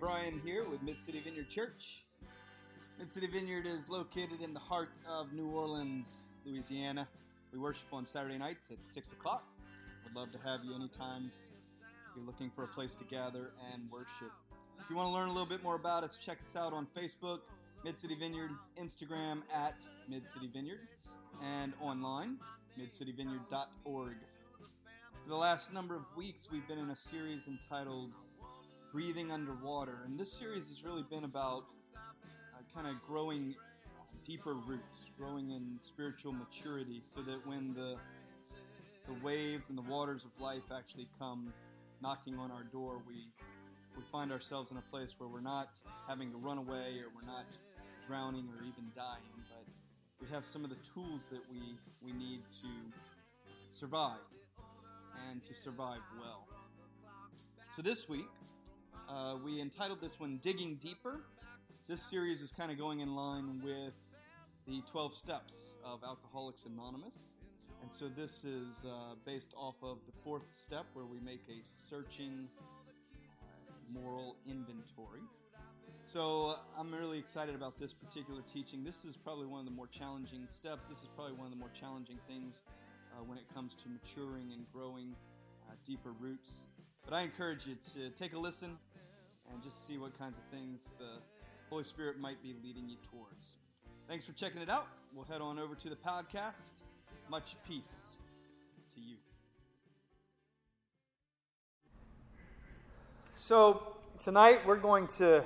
Brian here with Mid City Vineyard Church. Mid City Vineyard is located in the heart of New Orleans, Louisiana. We worship on Saturday nights at 6 o'clock. We'd love to have you anytime you're looking for a place to gather and worship. If you want to learn a little bit more about us, check us out on Facebook, Mid City Vineyard, Instagram at Mid City Vineyard, and online, midcityvineyard.org. For the last number of weeks, we've been in a series entitled Breathing Underwater, and this series has really been about uh, kind of growing deeper roots, growing in spiritual maturity, so that when the the waves and the waters of life actually come knocking on our door, we we find ourselves in a place where we're not having to run away or we're not drowning or even dying, but we have some of the tools that we, we need to survive and to survive well. So this week, uh, we entitled this one Digging Deeper. This series is kind of going in line with the 12 steps of Alcoholics Anonymous. And so this is uh, based off of the fourth step where we make a searching uh, moral inventory. So I'm really excited about this particular teaching. This is probably one of the more challenging steps. This is probably one of the more challenging things uh, when it comes to maturing and growing uh, deeper roots. But I encourage you to take a listen and just see what kinds of things the Holy Spirit might be leading you towards. Thanks for checking it out. We'll head on over to the podcast. Much peace to you. So, tonight we're going to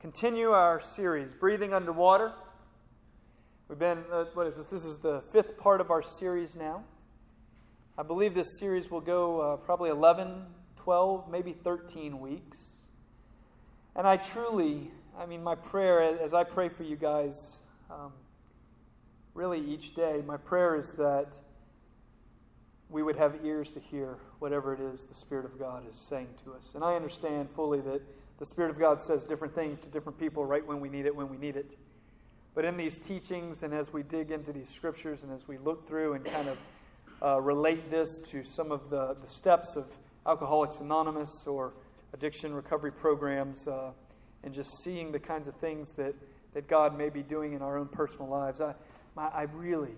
continue our series, Breathing Underwater. We've been, uh, what is this? This is the fifth part of our series now. I believe this series will go uh, probably 11, 12, maybe 13 weeks. And I truly, I mean, my prayer, as I pray for you guys, um, really each day, my prayer is that we would have ears to hear whatever it is the Spirit of God is saying to us. And I understand fully that the Spirit of God says different things to different people right when we need it, when we need it. But in these teachings, and as we dig into these scriptures, and as we look through and kind of uh, relate this to some of the, the steps of Alcoholics Anonymous or addiction recovery programs, uh, and just seeing the kinds of things that, that God may be doing in our own personal lives, I, my, I really,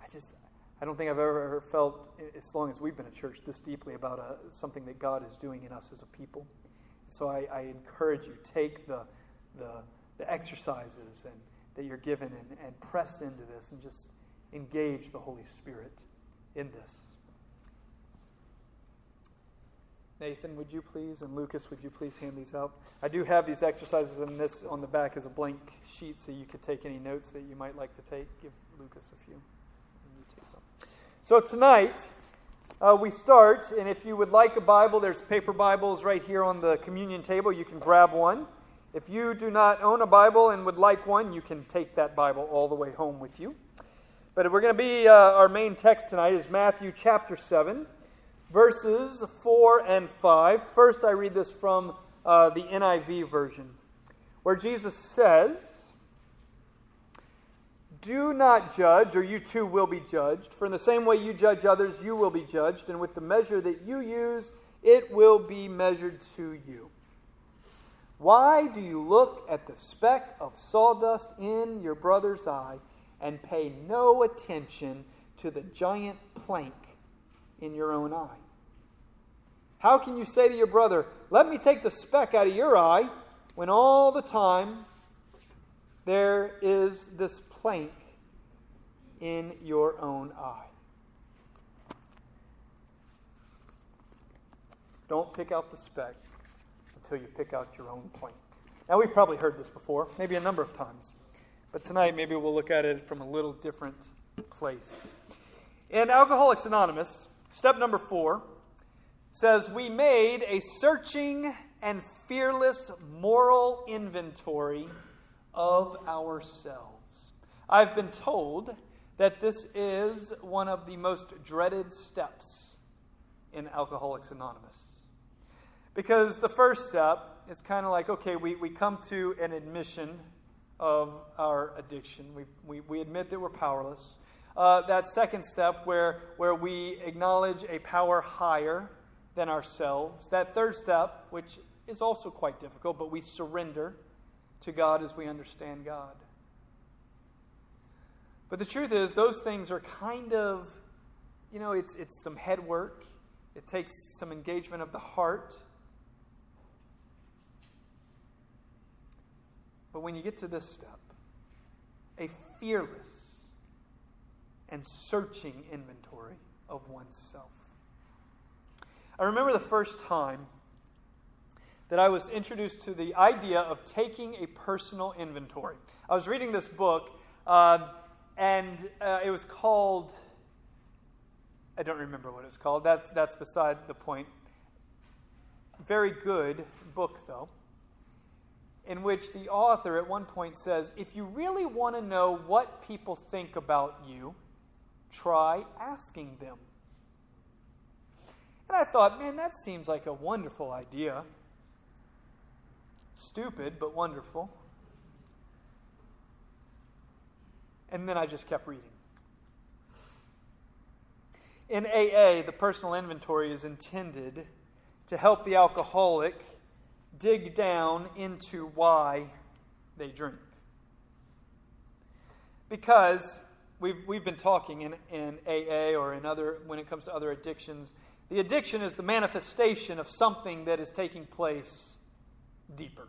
I just, I don't think I've ever felt, as long as we've been at church, this deeply about a, uh, something that God is doing in us as a people. So I, I encourage you, take the, the, the exercises and, that you're given and, and press into this and just engage the Holy Spirit in this. Nathan, would you please, and Lucas, would you please hand these out? I do have these exercises in this on the back as a blank sheet, so you could take any notes that you might like to take. Give Lucas a few, and you take some. So tonight, uh, we start, and if you would like a Bible, there's paper Bibles right here on the communion table. You can grab one. If you do not own a Bible and would like one, you can take that Bible all the way home with you. But we're going to be, uh, our main text tonight is Matthew chapter 7, verses 4 and 5. First, I read this from uh, the NIV version, where Jesus says, do not judge, or you too will be judged. For in the same way you judge others, you will be judged, and with the measure that you use, it will be measured to you. Why do you look at the speck of sawdust in your brother's eye and pay no attention to the giant plank in your own eye? How can you say to your brother, Let me take the speck out of your eye, when all the time there is this plank in your own eye. Don't pick out the speck until you pick out your own plank. Now, we've probably heard this before, maybe a number of times, but tonight maybe we'll look at it from a little different place. In Alcoholics Anonymous, step number four says, We made a searching and fearless moral inventory of ourselves. I've been told that this is one of the most dreaded steps in Alcoholics Anonymous. Because the first step is kind of like, okay, we, we come to an admission of our addiction. We, we, we admit that we're powerless. Uh, that second step, where, where we acknowledge a power higher than ourselves. That third step, which is also quite difficult, but we surrender to God as we understand God. But the truth is, those things are kind of, you know, it's, it's some head work, it takes some engagement of the heart. But when you get to this step, a fearless and searching inventory of oneself. I remember the first time that I was introduced to the idea of taking a personal inventory. I was reading this book, uh, and uh, it was called, I don't remember what it was called. That's, that's beside the point. Very good book, though in which the author at one point says, If you really want to know what people think about you, try asking them. And I thought, man, that seems like a wonderful idea. Stupid, but wonderful. And then I just kept reading. In AA, the personal inventory is intended to help the alcoholic dig down into why they drink. Because we've, we've been talking in, in AA or in other, when it comes to other addictions, the addiction is the manifestation of something that is taking place deeper.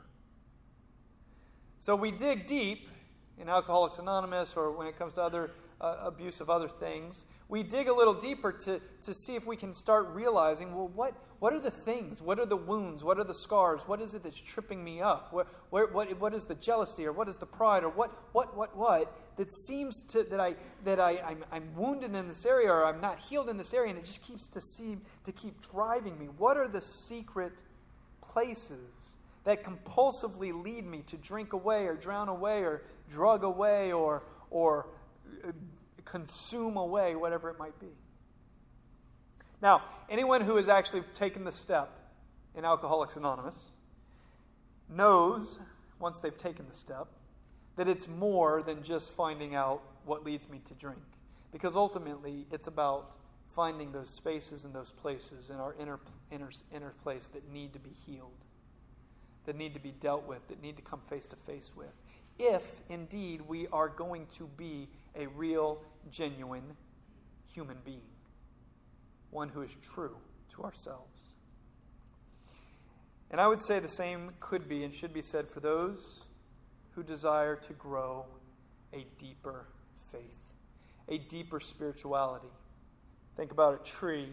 So we dig deep in Alcoholics Anonymous or when it comes to other uh, abuse of other things we dig a little deeper to, to see if we can start realizing well, what, what are the things? What are the wounds? What are the scars? What is it that's tripping me up? What, what, what, what is the jealousy or what is the pride or what, what, what, what that seems to, that, I, that I, I'm, I'm wounded in this area or I'm not healed in this area and it just keeps to seem to keep driving me? What are the secret places that compulsively lead me to drink away or drown away or drug away or, or consume away whatever it might be. Now, anyone who has actually taken the step in Alcoholics Anonymous knows, once they've taken the step, that it's more than just finding out what leads me to drink. Because ultimately, it's about finding those spaces and those places in our inner, inner, inner place that need to be healed, that need to be dealt with, that need to come face to face with. If indeed we are going to be a real, genuine human being, one who is true to ourselves. And I would say the same could be and should be said for those who desire to grow a deeper faith, a deeper spirituality. Think about a tree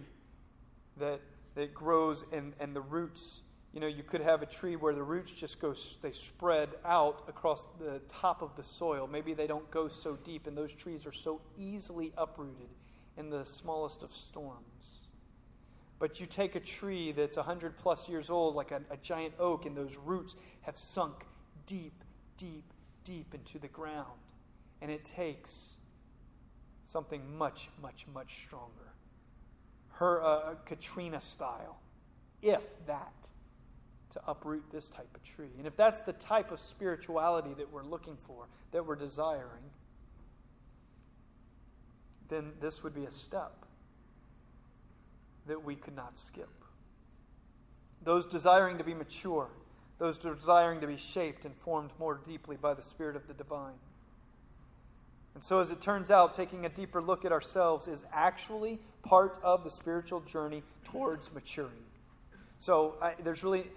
that, that grows and, and the roots you know, you could have a tree where the roots just go, they spread out across the top of the soil. Maybe they don't go so deep, and those trees are so easily uprooted in the smallest of storms. But you take a tree that's 100 plus years old, like a, a giant oak, and those roots have sunk deep, deep, deep into the ground. And it takes something much, much, much stronger. Her uh, Katrina style, if that to uproot this type of tree. And if that's the type of spirituality that we're looking for, that we're desiring, then this would be a step that we could not skip. Those desiring to be mature, those desiring to be shaped and formed more deeply by the Spirit of the divine. And so, as it turns out, taking a deeper look at ourselves is actually part of the spiritual journey towards maturing. So, I, there's really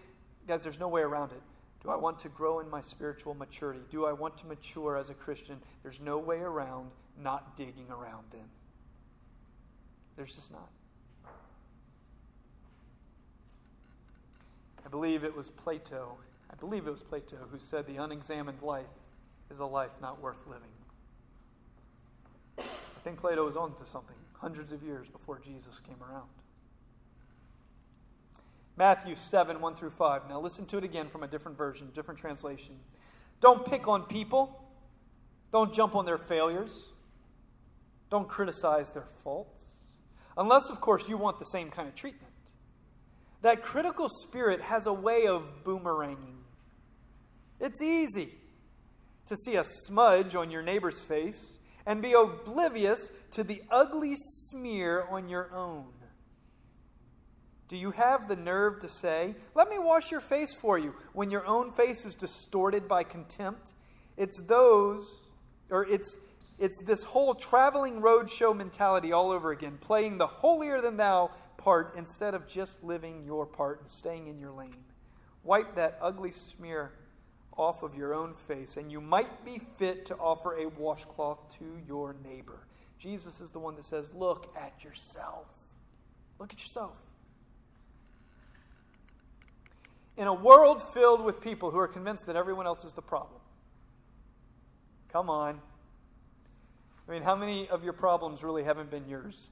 Guys, there's no way around it. Do I want to grow in my spiritual maturity? Do I want to mature as a Christian? There's no way around not digging around then. There's just not. I believe it was Plato. I believe it was Plato who said the unexamined life is a life not worth living. I think Plato was on to something hundreds of years before Jesus came around. Matthew 7, 1 through 5. Now listen to it again from a different version, different translation. Don't pick on people. Don't jump on their failures. Don't criticize their faults. Unless, of course, you want the same kind of treatment. That critical spirit has a way of boomeranging. It's easy to see a smudge on your neighbor's face and be oblivious to the ugly smear on your own. Do you have the nerve to say, Let me wash your face for you, when your own face is distorted by contempt? It's those, or it's, it's this whole traveling roadshow mentality all over again, playing the holier than thou part instead of just living your part and staying in your lane. Wipe that ugly smear off of your own face, and you might be fit to offer a washcloth to your neighbor. Jesus is the one that says, Look at yourself. Look at yourself. In a world filled with people who are convinced that everyone else is the problem. Come on. I mean, how many of your problems really haven't been yours?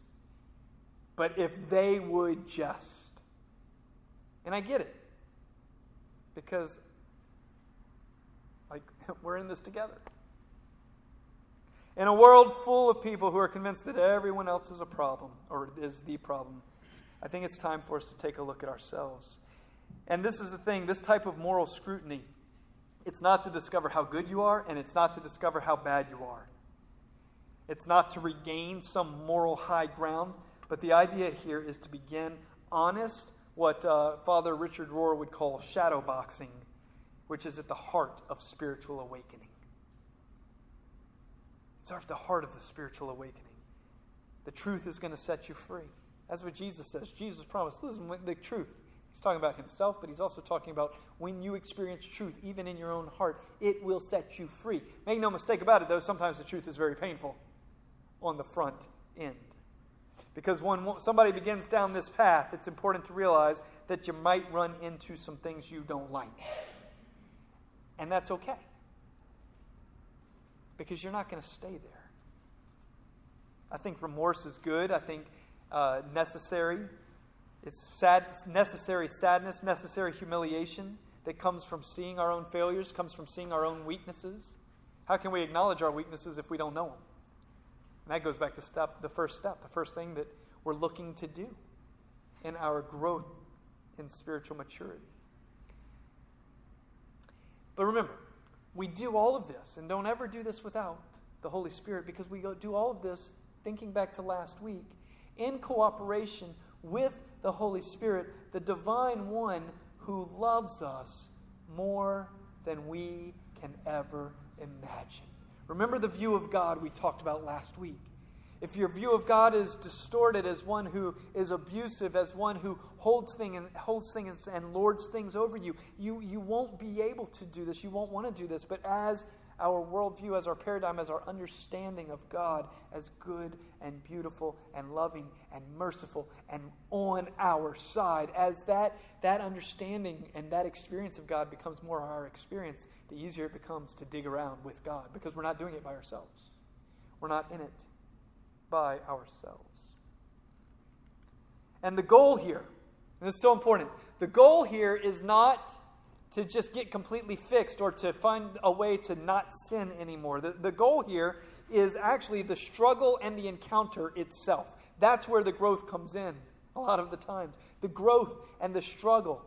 But if they would just. And I get it. Because, like, we're in this together. In a world full of people who are convinced that everyone else is a problem, or is the problem, I think it's time for us to take a look at ourselves. And this is the thing this type of moral scrutiny, it's not to discover how good you are, and it's not to discover how bad you are. It's not to regain some moral high ground, but the idea here is to begin honest, what uh, Father Richard Rohr would call shadow boxing, which is at the heart of spiritual awakening. It's at the heart of the spiritual awakening. The truth is going to set you free. That's what Jesus says. Jesus promised, listen, the truth. He's talking about himself, but he's also talking about when you experience truth, even in your own heart, it will set you free. Make no mistake about it, though, sometimes the truth is very painful on the front end. Because when somebody begins down this path, it's important to realize that you might run into some things you don't like. And that's okay. Because you're not going to stay there. I think remorse is good. I think uh, necessary. It's sad, it's necessary sadness, necessary humiliation that comes from seeing our own failures, comes from seeing our own weaknesses. How can we acknowledge our weaknesses if we don't know them? And that goes back to step, the first step, the first thing that we're looking to do in our growth in spiritual maturity. But remember, we do all of this, and don't ever do this without the Holy Spirit, because we do all of this, thinking back to last week, in cooperation with the Holy Spirit, the divine one who loves us more than we can ever imagine. Remember the view of God we talked about last week. If your view of God is distorted as one who is abusive, as one who holds, thing and, holds things and lords things over you, you, you won't be able to do this. You won't want to do this. But as our worldview, as our paradigm, as our understanding of God as good and beautiful and loving and merciful and on our side. As that, that understanding and that experience of God becomes more our experience, the easier it becomes to dig around with God because we're not doing it by ourselves. We're not in it by ourselves. And the goal here, and this is so important, the goal here is not to just get completely fixed or to find a way to not sin anymore. The, the goal here is actually the struggle and the encounter itself. That's where the growth comes in a lot of the times. The growth and the struggle,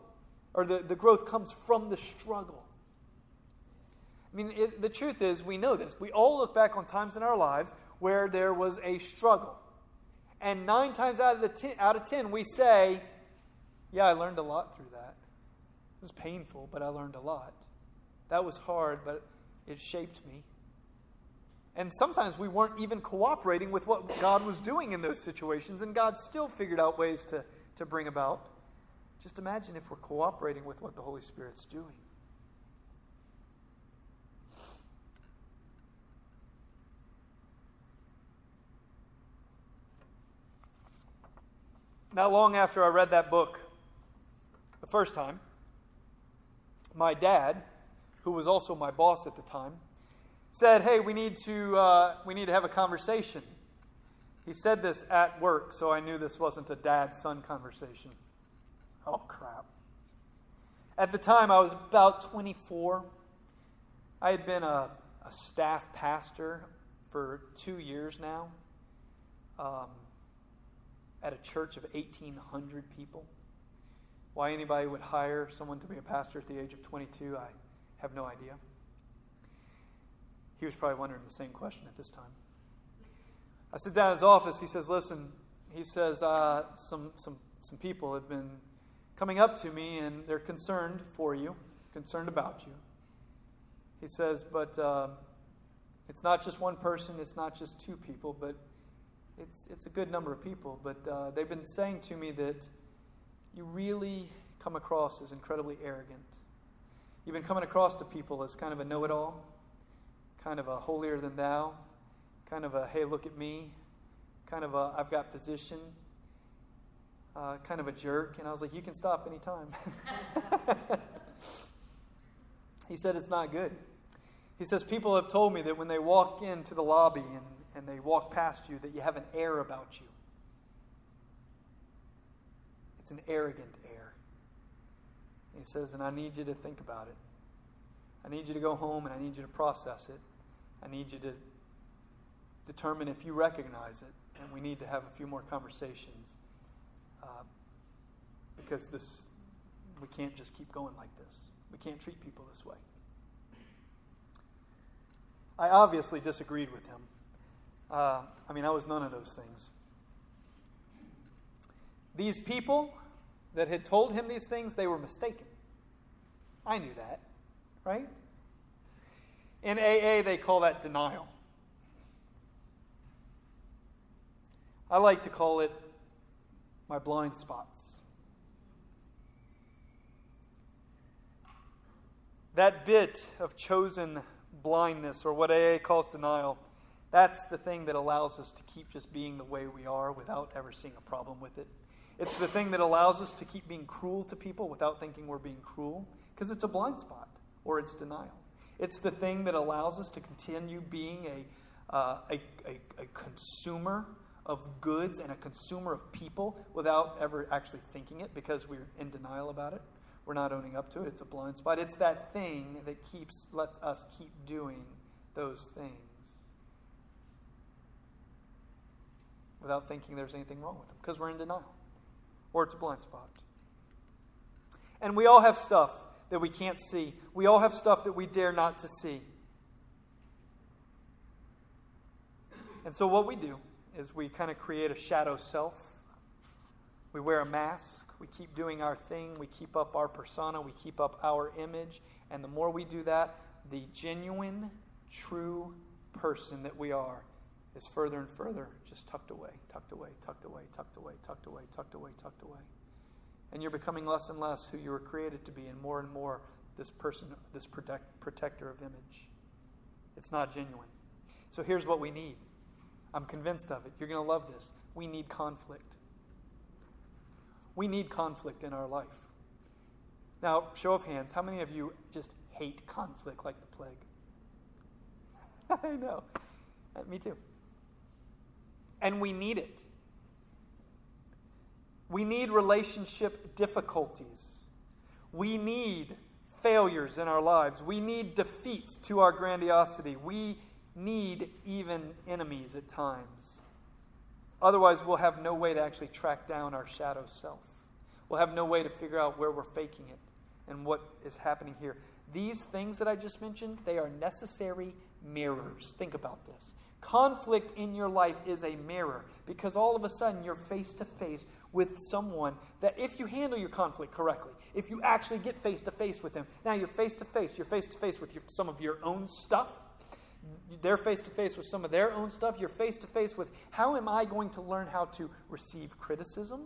or the, the growth comes from the struggle. I mean, it, the truth is, we know this. We all look back on times in our lives where there was a struggle. And nine times out of, the ten, out of ten, we say, Yeah, I learned a lot through that. It was painful, but I learned a lot. That was hard, but it shaped me. And sometimes we weren't even cooperating with what God was doing in those situations, and God still figured out ways to, to bring about. Just imagine if we're cooperating with what the Holy Spirit's doing. Not long after I read that book the first time, my dad, who was also my boss at the time, said, "Hey, we need to uh, we need to have a conversation." He said this at work, so I knew this wasn't a dad-son conversation. Oh crap! At the time, I was about 24. I had been a, a staff pastor for two years now um, at a church of 1,800 people. Why anybody would hire someone to be a pastor at the age of 22, I have no idea. He was probably wondering the same question at this time. I sit down in his office. He says, Listen, he says, uh, some, some some people have been coming up to me and they're concerned for you, concerned about you. He says, but uh, it's not just one person, it's not just two people, but it's, it's a good number of people. But uh, they've been saying to me that you really come across as incredibly arrogant. You've been coming across to people as kind of a know it all, kind of a holier than thou, kind of a hey, look at me, kind of a I've got position, uh, kind of a jerk. And I was like, you can stop anytime. he said, it's not good. He says, people have told me that when they walk into the lobby and, and they walk past you, that you have an air about you. It's an arrogant air. He says, and I need you to think about it. I need you to go home and I need you to process it. I need you to determine if you recognize it. And we need to have a few more conversations uh, because this, we can't just keep going like this. We can't treat people this way. I obviously disagreed with him. Uh, I mean, I was none of those things. These people that had told him these things, they were mistaken. I knew that, right? In AA, they call that denial. I like to call it my blind spots. That bit of chosen blindness, or what AA calls denial, that's the thing that allows us to keep just being the way we are without ever seeing a problem with it. It's the thing that allows us to keep being cruel to people without thinking we're being cruel, because it's a blind spot, or it's denial. It's the thing that allows us to continue being a, uh, a, a, a consumer of goods and a consumer of people without ever actually thinking it because we're in denial about it. We're not owning up to it. It's a blind spot. It's that thing that keeps lets us keep doing those things without thinking there's anything wrong with them because we're in denial or it's a blind spot. And we all have stuff that we can't see. We all have stuff that we dare not to see. And so what we do is we kind of create a shadow self. We wear a mask. We keep doing our thing. We keep up our persona. We keep up our image. And the more we do that, the genuine, true person that we are is further and further just tucked away, tucked away, tucked away, tucked away, tucked away, tucked away, tucked away. And you're becoming less and less who you were created to be, and more and more this person, this protect, protector of image. It's not genuine. So here's what we need I'm convinced of it. You're going to love this. We need conflict. We need conflict in our life. Now, show of hands, how many of you just hate conflict like the plague? I know. Uh, me too. And we need it. We need relationship difficulties. We need failures in our lives. We need defeats to our grandiosity. We need even enemies at times. Otherwise, we'll have no way to actually track down our shadow self. We'll have no way to figure out where we're faking it and what is happening here. These things that I just mentioned, they are necessary mirrors. Think about this. Conflict in your life is a mirror because all of a sudden you're face to face with someone that, if you handle your conflict correctly, if you actually get face to face with them, now you're face to face. You're face to face with your, some of your own stuff they're face to face with some of their own stuff. You're face to face with how am I going to learn how to receive criticism?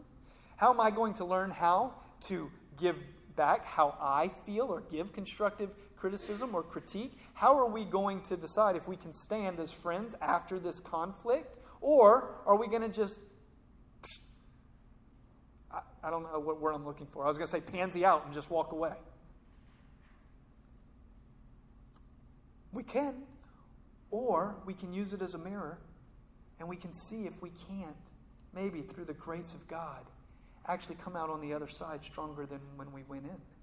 How am I going to learn how to give back how I feel or give constructive criticism or critique? How are we going to decide if we can stand as friends after this conflict? Or are we going to just, I, I don't know what word I'm looking for. I was going to say pansy out and just walk away. We can. Or we can use it as a mirror and we can see if we can't, maybe through the grace of God, actually come out on the other side stronger than when we went in.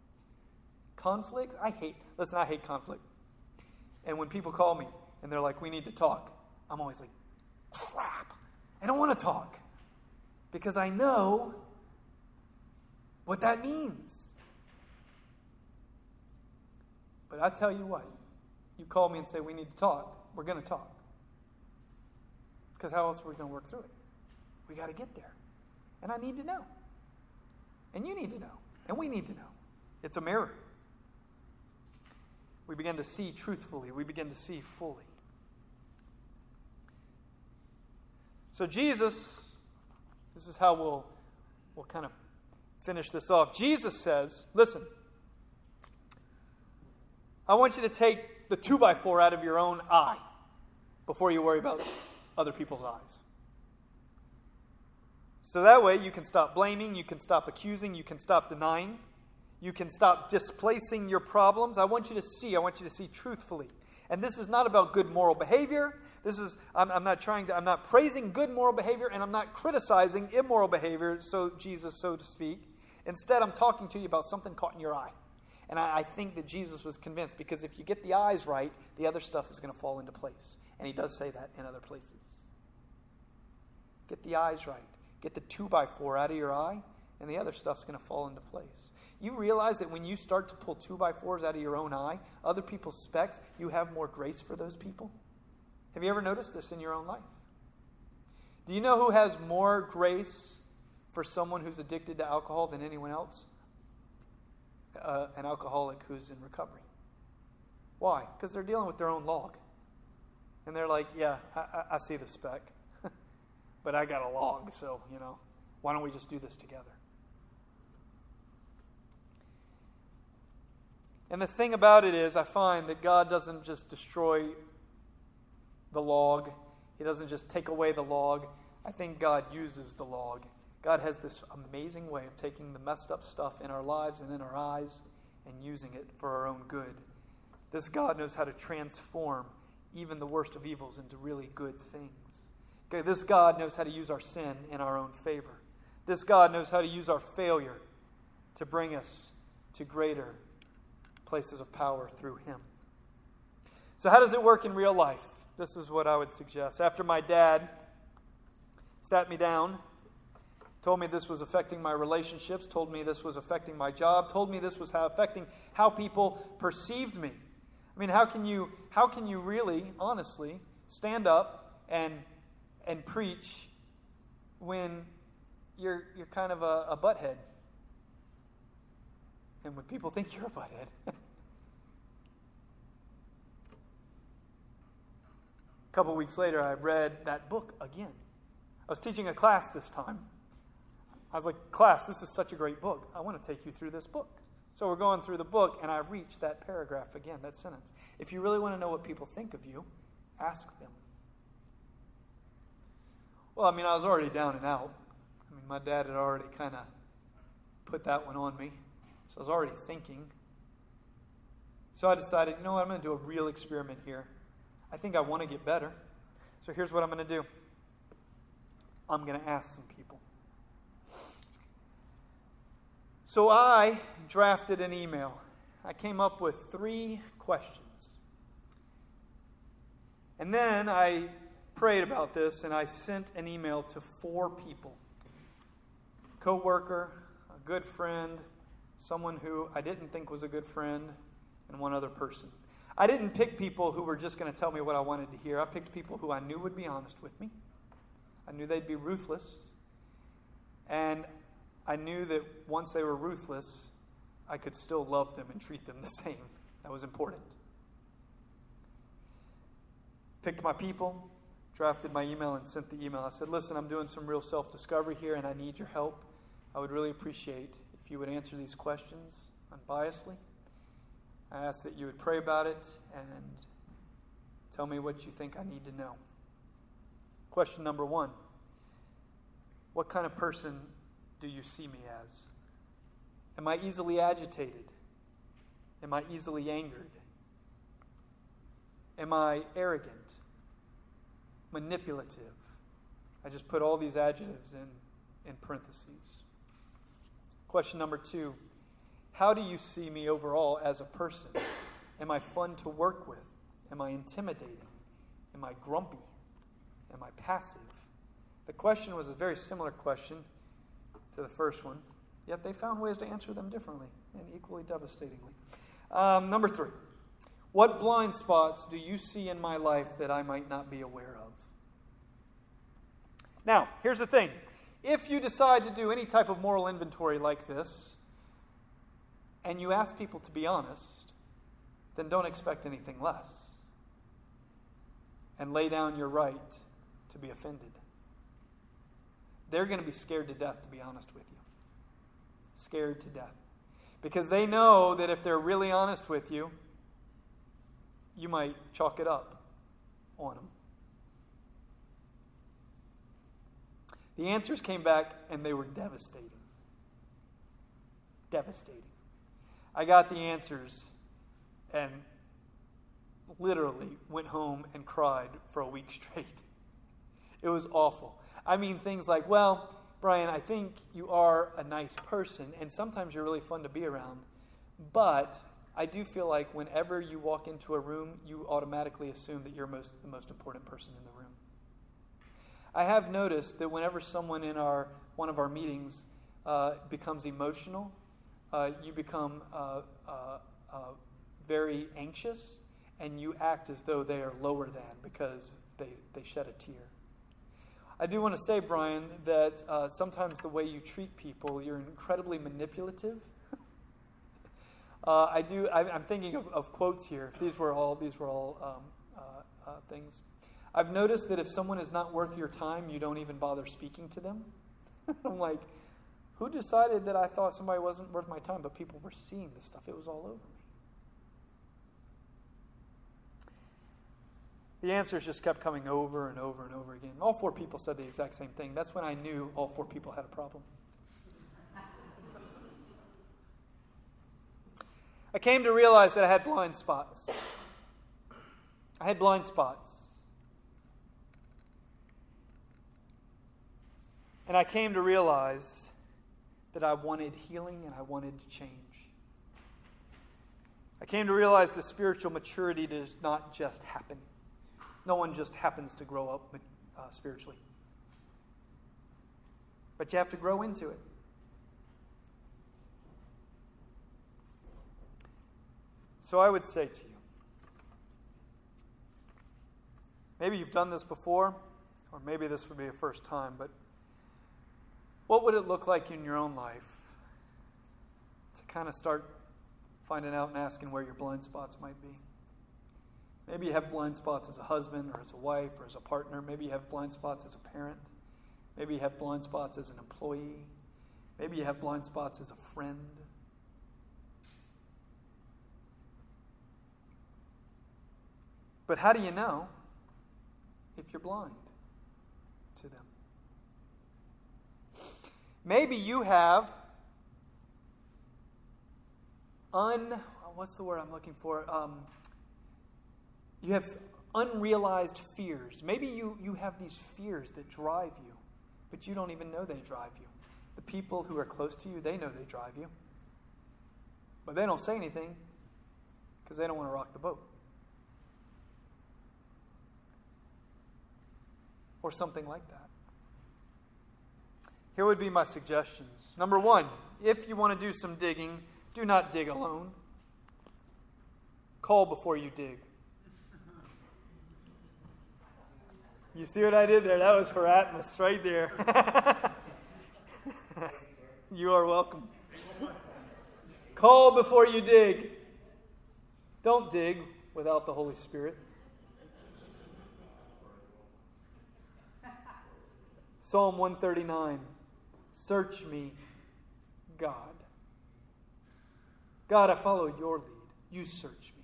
Conflicts, I hate, listen, I hate conflict. And when people call me and they're like, we need to talk, I'm always like, crap, I don't want to talk. Because I know what that means. But I tell you what, you call me and say, we need to talk we're going to talk. Because how else are we going to work through it? We got to get there. And I need to know. And you need to know. And we need to know. It's a mirror. We begin to see truthfully, we begin to see fully. So, Jesus, this is how we'll, we'll kind of finish this off. Jesus says, Listen, I want you to take the two by four out of your own eye before you worry about other people's eyes. So that way you can stop blaming, you can stop accusing, you can stop denying, you can stop displacing your problems. I want you to see, I want you to see truthfully. And this is not about good moral behavior. This is, I'm, I'm, not trying to, I'm not praising good moral behavior and I'm not criticizing immoral behavior, so Jesus, so to speak. Instead, I'm talking to you about something caught in your eye. And I, I think that Jesus was convinced because if you get the eyes right, the other stuff is going to fall into place. And he does say that in other places. Get the eyes right. Get the two by four out of your eye, and the other stuff's going to fall into place. You realize that when you start to pull two by fours out of your own eye, other people's specks, you have more grace for those people? Have you ever noticed this in your own life? Do you know who has more grace for someone who's addicted to alcohol than anyone else? Uh, an alcoholic who's in recovery. Why? Because they're dealing with their own log. And they're like, yeah, I, I see the speck, but I got a log, so, you know, why don't we just do this together? And the thing about it is, I find that God doesn't just destroy the log, He doesn't just take away the log. I think God uses the log. God has this amazing way of taking the messed up stuff in our lives and in our eyes and using it for our own good. This God knows how to transform even the worst of evils into really good things. Okay, this God knows how to use our sin in our own favor. This God knows how to use our failure to bring us to greater places of power through Him. So, how does it work in real life? This is what I would suggest. After my dad sat me down, told me this was affecting my relationships, told me this was affecting my job, told me this was how affecting how people perceived me. I mean, how can you how can you really honestly stand up and and preach when you're you're kind of a, a butthead? And when people think you're a butthead. a couple weeks later, I read that book again. I was teaching a class this time. I was like, class, this is such a great book. I want to take you through this book. So we're going through the book, and I reached that paragraph again, that sentence. If you really want to know what people think of you, ask them. Well, I mean, I was already down and out. I mean, my dad had already kind of put that one on me. So I was already thinking. So I decided, you know what, I'm going to do a real experiment here. I think I want to get better. So here's what I'm going to do I'm going to ask some people. So I drafted an email. I came up with three questions. And then I prayed about this and I sent an email to four people co-worker, a good friend, someone who I didn't think was a good friend, and one other person. I didn't pick people who were just going to tell me what I wanted to hear. I picked people who I knew would be honest with me. I knew they'd be ruthless. And I knew that once they were ruthless, I could still love them and treat them the same. That was important. Picked my people, drafted my email, and sent the email. I said, Listen, I'm doing some real self discovery here, and I need your help. I would really appreciate if you would answer these questions unbiasedly. I ask that you would pray about it and tell me what you think I need to know. Question number one What kind of person do you see me as? Am I easily agitated? Am I easily angered? Am I arrogant? Manipulative? I just put all these adjectives in, in parentheses. Question number two How do you see me overall as a person? Am I fun to work with? Am I intimidating? Am I grumpy? Am I passive? The question was a very similar question to the first one, yet they found ways to answer them differently and equally devastatingly. Um, number three, what blind spots do you see in my life that I might not be aware of? Now, here's the thing If you decide to do any type of moral inventory like this, and you ask people to be honest, then don't expect anything less. And lay down your right to be offended. They're going to be scared to death, to be honest with you. Scared to death. Because they know that if they're really honest with you, you might chalk it up on them. The answers came back and they were devastating. Devastating. I got the answers and literally went home and cried for a week straight. It was awful. I mean, things like, well, Brian, I think you are a nice person, and sometimes you're really fun to be around, but I do feel like whenever you walk into a room, you automatically assume that you're most, the most important person in the room. I have noticed that whenever someone in our one of our meetings uh, becomes emotional, uh, you become uh, uh, uh, very anxious, and you act as though they are lower than because they, they shed a tear. I do want to say, Brian, that uh, sometimes the way you treat people, you're incredibly manipulative. uh, I do. I, am thinking of, of, quotes here. These were all. These were all um, uh, uh, things. I've noticed that if someone is not worth your time, you don't even bother speaking to them. I'm like, who decided that I thought somebody wasn't worth my time? But people were seeing this stuff. It was all over me. The answers just kept coming over and over and over again. All four people said the exact same thing. That's when I knew all four people had a problem. I came to realize that I had blind spots. I had blind spots. And I came to realize that I wanted healing and I wanted to change. I came to realize that spiritual maturity does not just happen. No one just happens to grow up uh, spiritually. But you have to grow into it. So I would say to you maybe you've done this before, or maybe this would be a first time, but what would it look like in your own life to kind of start finding out and asking where your blind spots might be? Maybe you have blind spots as a husband or as a wife or as a partner. Maybe you have blind spots as a parent. Maybe you have blind spots as an employee. Maybe you have blind spots as a friend. But how do you know if you're blind to them? Maybe you have un what's the word I'm looking for? Um, you have unrealized fears. Maybe you, you have these fears that drive you, but you don't even know they drive you. The people who are close to you, they know they drive you. But they don't say anything because they don't want to rock the boat. Or something like that. Here would be my suggestions. Number one, if you want to do some digging, do not dig alone. Call before you dig. You see what I did there? That was for Atmos right there. you are welcome. Call before you dig. Don't dig without the Holy Spirit. Psalm 139 Search me, God. God, I follow your lead. You search me.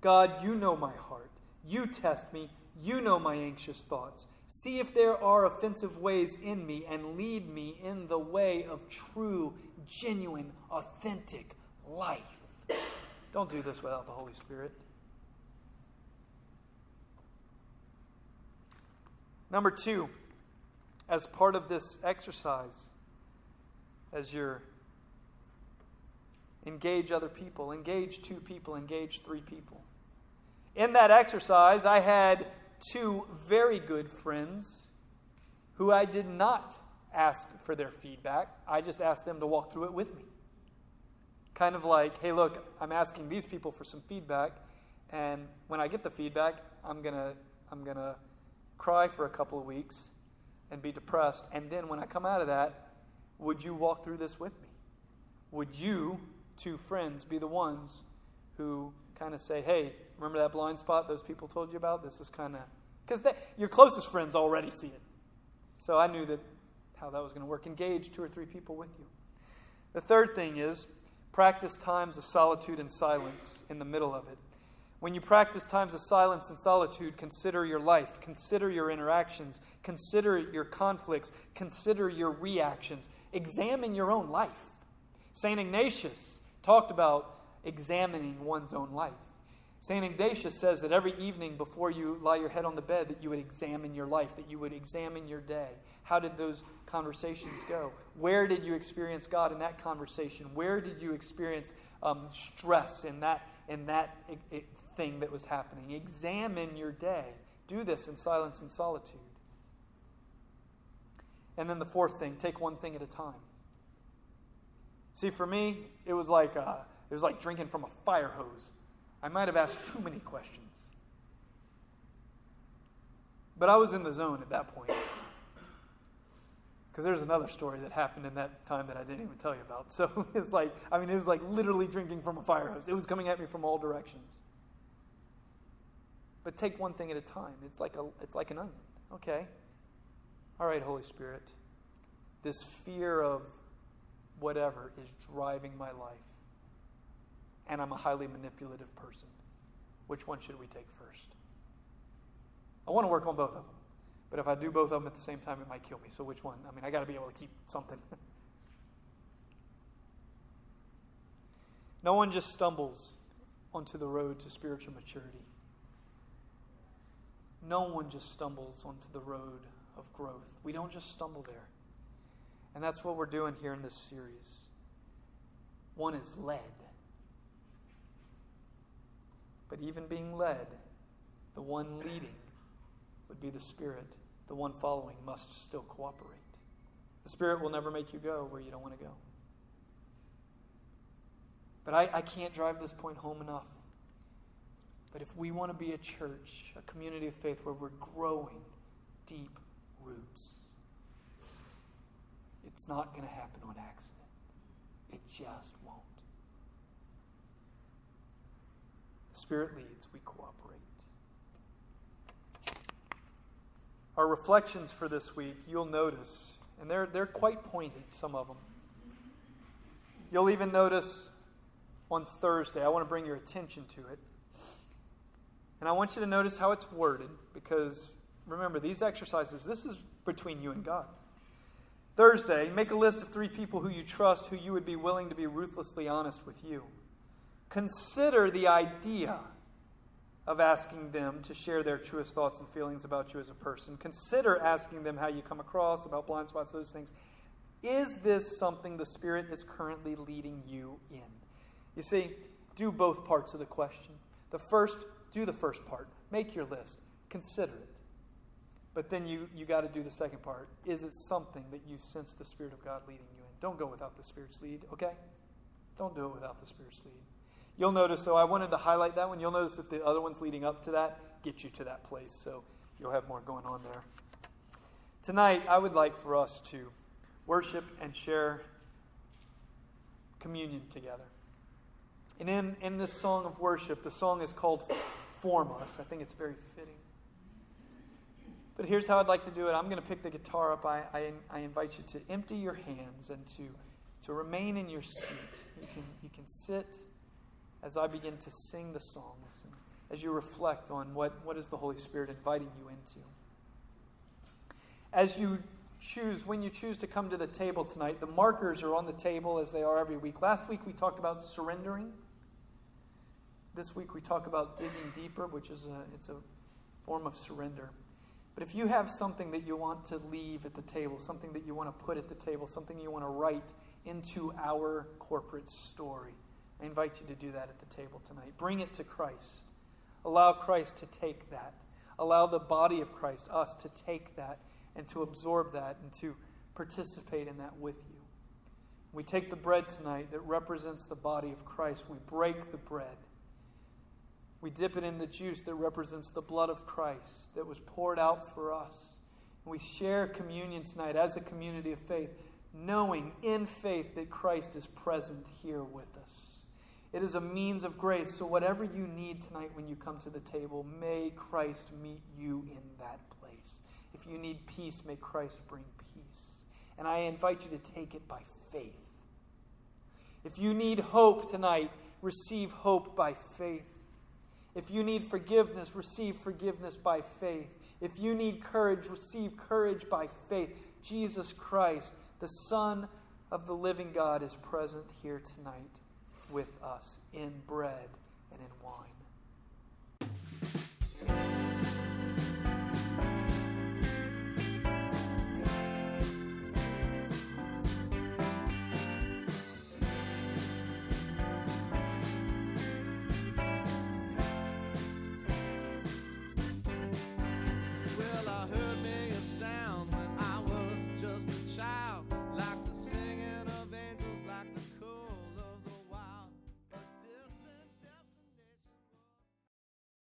God, you know my heart. You test me. You know my anxious thoughts. See if there are offensive ways in me and lead me in the way of true, genuine, authentic life. Don't do this without the Holy Spirit. Number two, as part of this exercise, as you're engage other people, engage two people, engage three people. In that exercise, I had two very good friends who I did not ask for their feedback. I just asked them to walk through it with me. Kind of like, hey, look, I'm asking these people for some feedback, and when I get the feedback, I'm going to I'm going to cry for a couple of weeks. And be depressed. And then when I come out of that, would you walk through this with me? Would you, two friends, be the ones who kind of say, hey, remember that blind spot those people told you about? This is kind of. Because your closest friends already see it. So I knew that how that was going to work. Engage two or three people with you. The third thing is practice times of solitude and silence in the middle of it. When you practice times of silence and solitude, consider your life, consider your interactions, consider your conflicts, consider your reactions, examine your own life. St. Ignatius talked about examining one's own life. St. Ignatius says that every evening before you lie your head on the bed, that you would examine your life, that you would examine your day. How did those conversations go? Where did you experience God in that conversation? Where did you experience um, stress in that, in that thing that was happening? Examine your day. Do this in silence and solitude. And then the fourth thing, take one thing at a time. See, for me, it was like uh, it was like drinking from a fire hose. I might have asked too many questions. But I was in the zone at that point. Because there's another story that happened in that time that I didn't even tell you about. So it's like, I mean, it was like literally drinking from a fire hose. It was coming at me from all directions. But take one thing at a time. It's like, a, it's like an onion. Okay. All right, Holy Spirit. This fear of whatever is driving my life and I'm a highly manipulative person. Which one should we take first? I want to work on both of them. But if I do both of them at the same time, it might kill me. So which one? I mean, I got to be able to keep something. no one just stumbles onto the road to spiritual maturity. No one just stumbles onto the road of growth. We don't just stumble there. And that's what we're doing here in this series. One is led. But even being led, the one leading would be the Spirit. The one following must still cooperate. The Spirit will never make you go where you don't want to go. But I, I can't drive this point home enough. But if we want to be a church, a community of faith where we're growing deep roots, it's not going to happen on accident. It just won't. The Spirit leads, we cooperate. Our reflections for this week, you'll notice, and they're, they're quite pointed, some of them. You'll even notice on Thursday, I want to bring your attention to it. And I want you to notice how it's worded, because remember, these exercises, this is between you and God. Thursday, make a list of three people who you trust, who you would be willing to be ruthlessly honest with you. Consider the idea of asking them to share their truest thoughts and feelings about you as a person. Consider asking them how you come across, about blind spots, those things. Is this something the Spirit is currently leading you in? You see, do both parts of the question. The first, do the first part. Make your list. Consider it. But then you, you got to do the second part. Is it something that you sense the Spirit of God leading you in? Don't go without the Spirit's lead, okay? Don't do it without the Spirit's lead. You'll notice, though, I wanted to highlight that one. You'll notice that the other ones leading up to that get you to that place. So you'll have more going on there. Tonight, I would like for us to worship and share communion together. And in, in this song of worship, the song is called Form Us. I think it's very fitting. But here's how I'd like to do it. I'm going to pick the guitar up. I, I, I invite you to empty your hands and to, to remain in your seat. You can, you can sit as I begin to sing the songs and as you reflect on what, what is the Holy Spirit inviting you into. As you choose, when you choose to come to the table tonight, the markers are on the table as they are every week. Last week we talked about surrendering. This week we talk about digging deeper, which is a, it's a form of surrender. But if you have something that you want to leave at the table, something that you want to put at the table, something you want to write into our corporate story, I invite you to do that at the table tonight. Bring it to Christ. Allow Christ to take that. Allow the body of Christ, us, to take that and to absorb that and to participate in that with you. We take the bread tonight that represents the body of Christ. We break the bread. We dip it in the juice that represents the blood of Christ that was poured out for us. And we share communion tonight as a community of faith, knowing in faith that Christ is present here with us. It is a means of grace. So, whatever you need tonight when you come to the table, may Christ meet you in that place. If you need peace, may Christ bring peace. And I invite you to take it by faith. If you need hope tonight, receive hope by faith. If you need forgiveness, receive forgiveness by faith. If you need courage, receive courage by faith. Jesus Christ, the Son of the living God, is present here tonight with us in bread and in wine.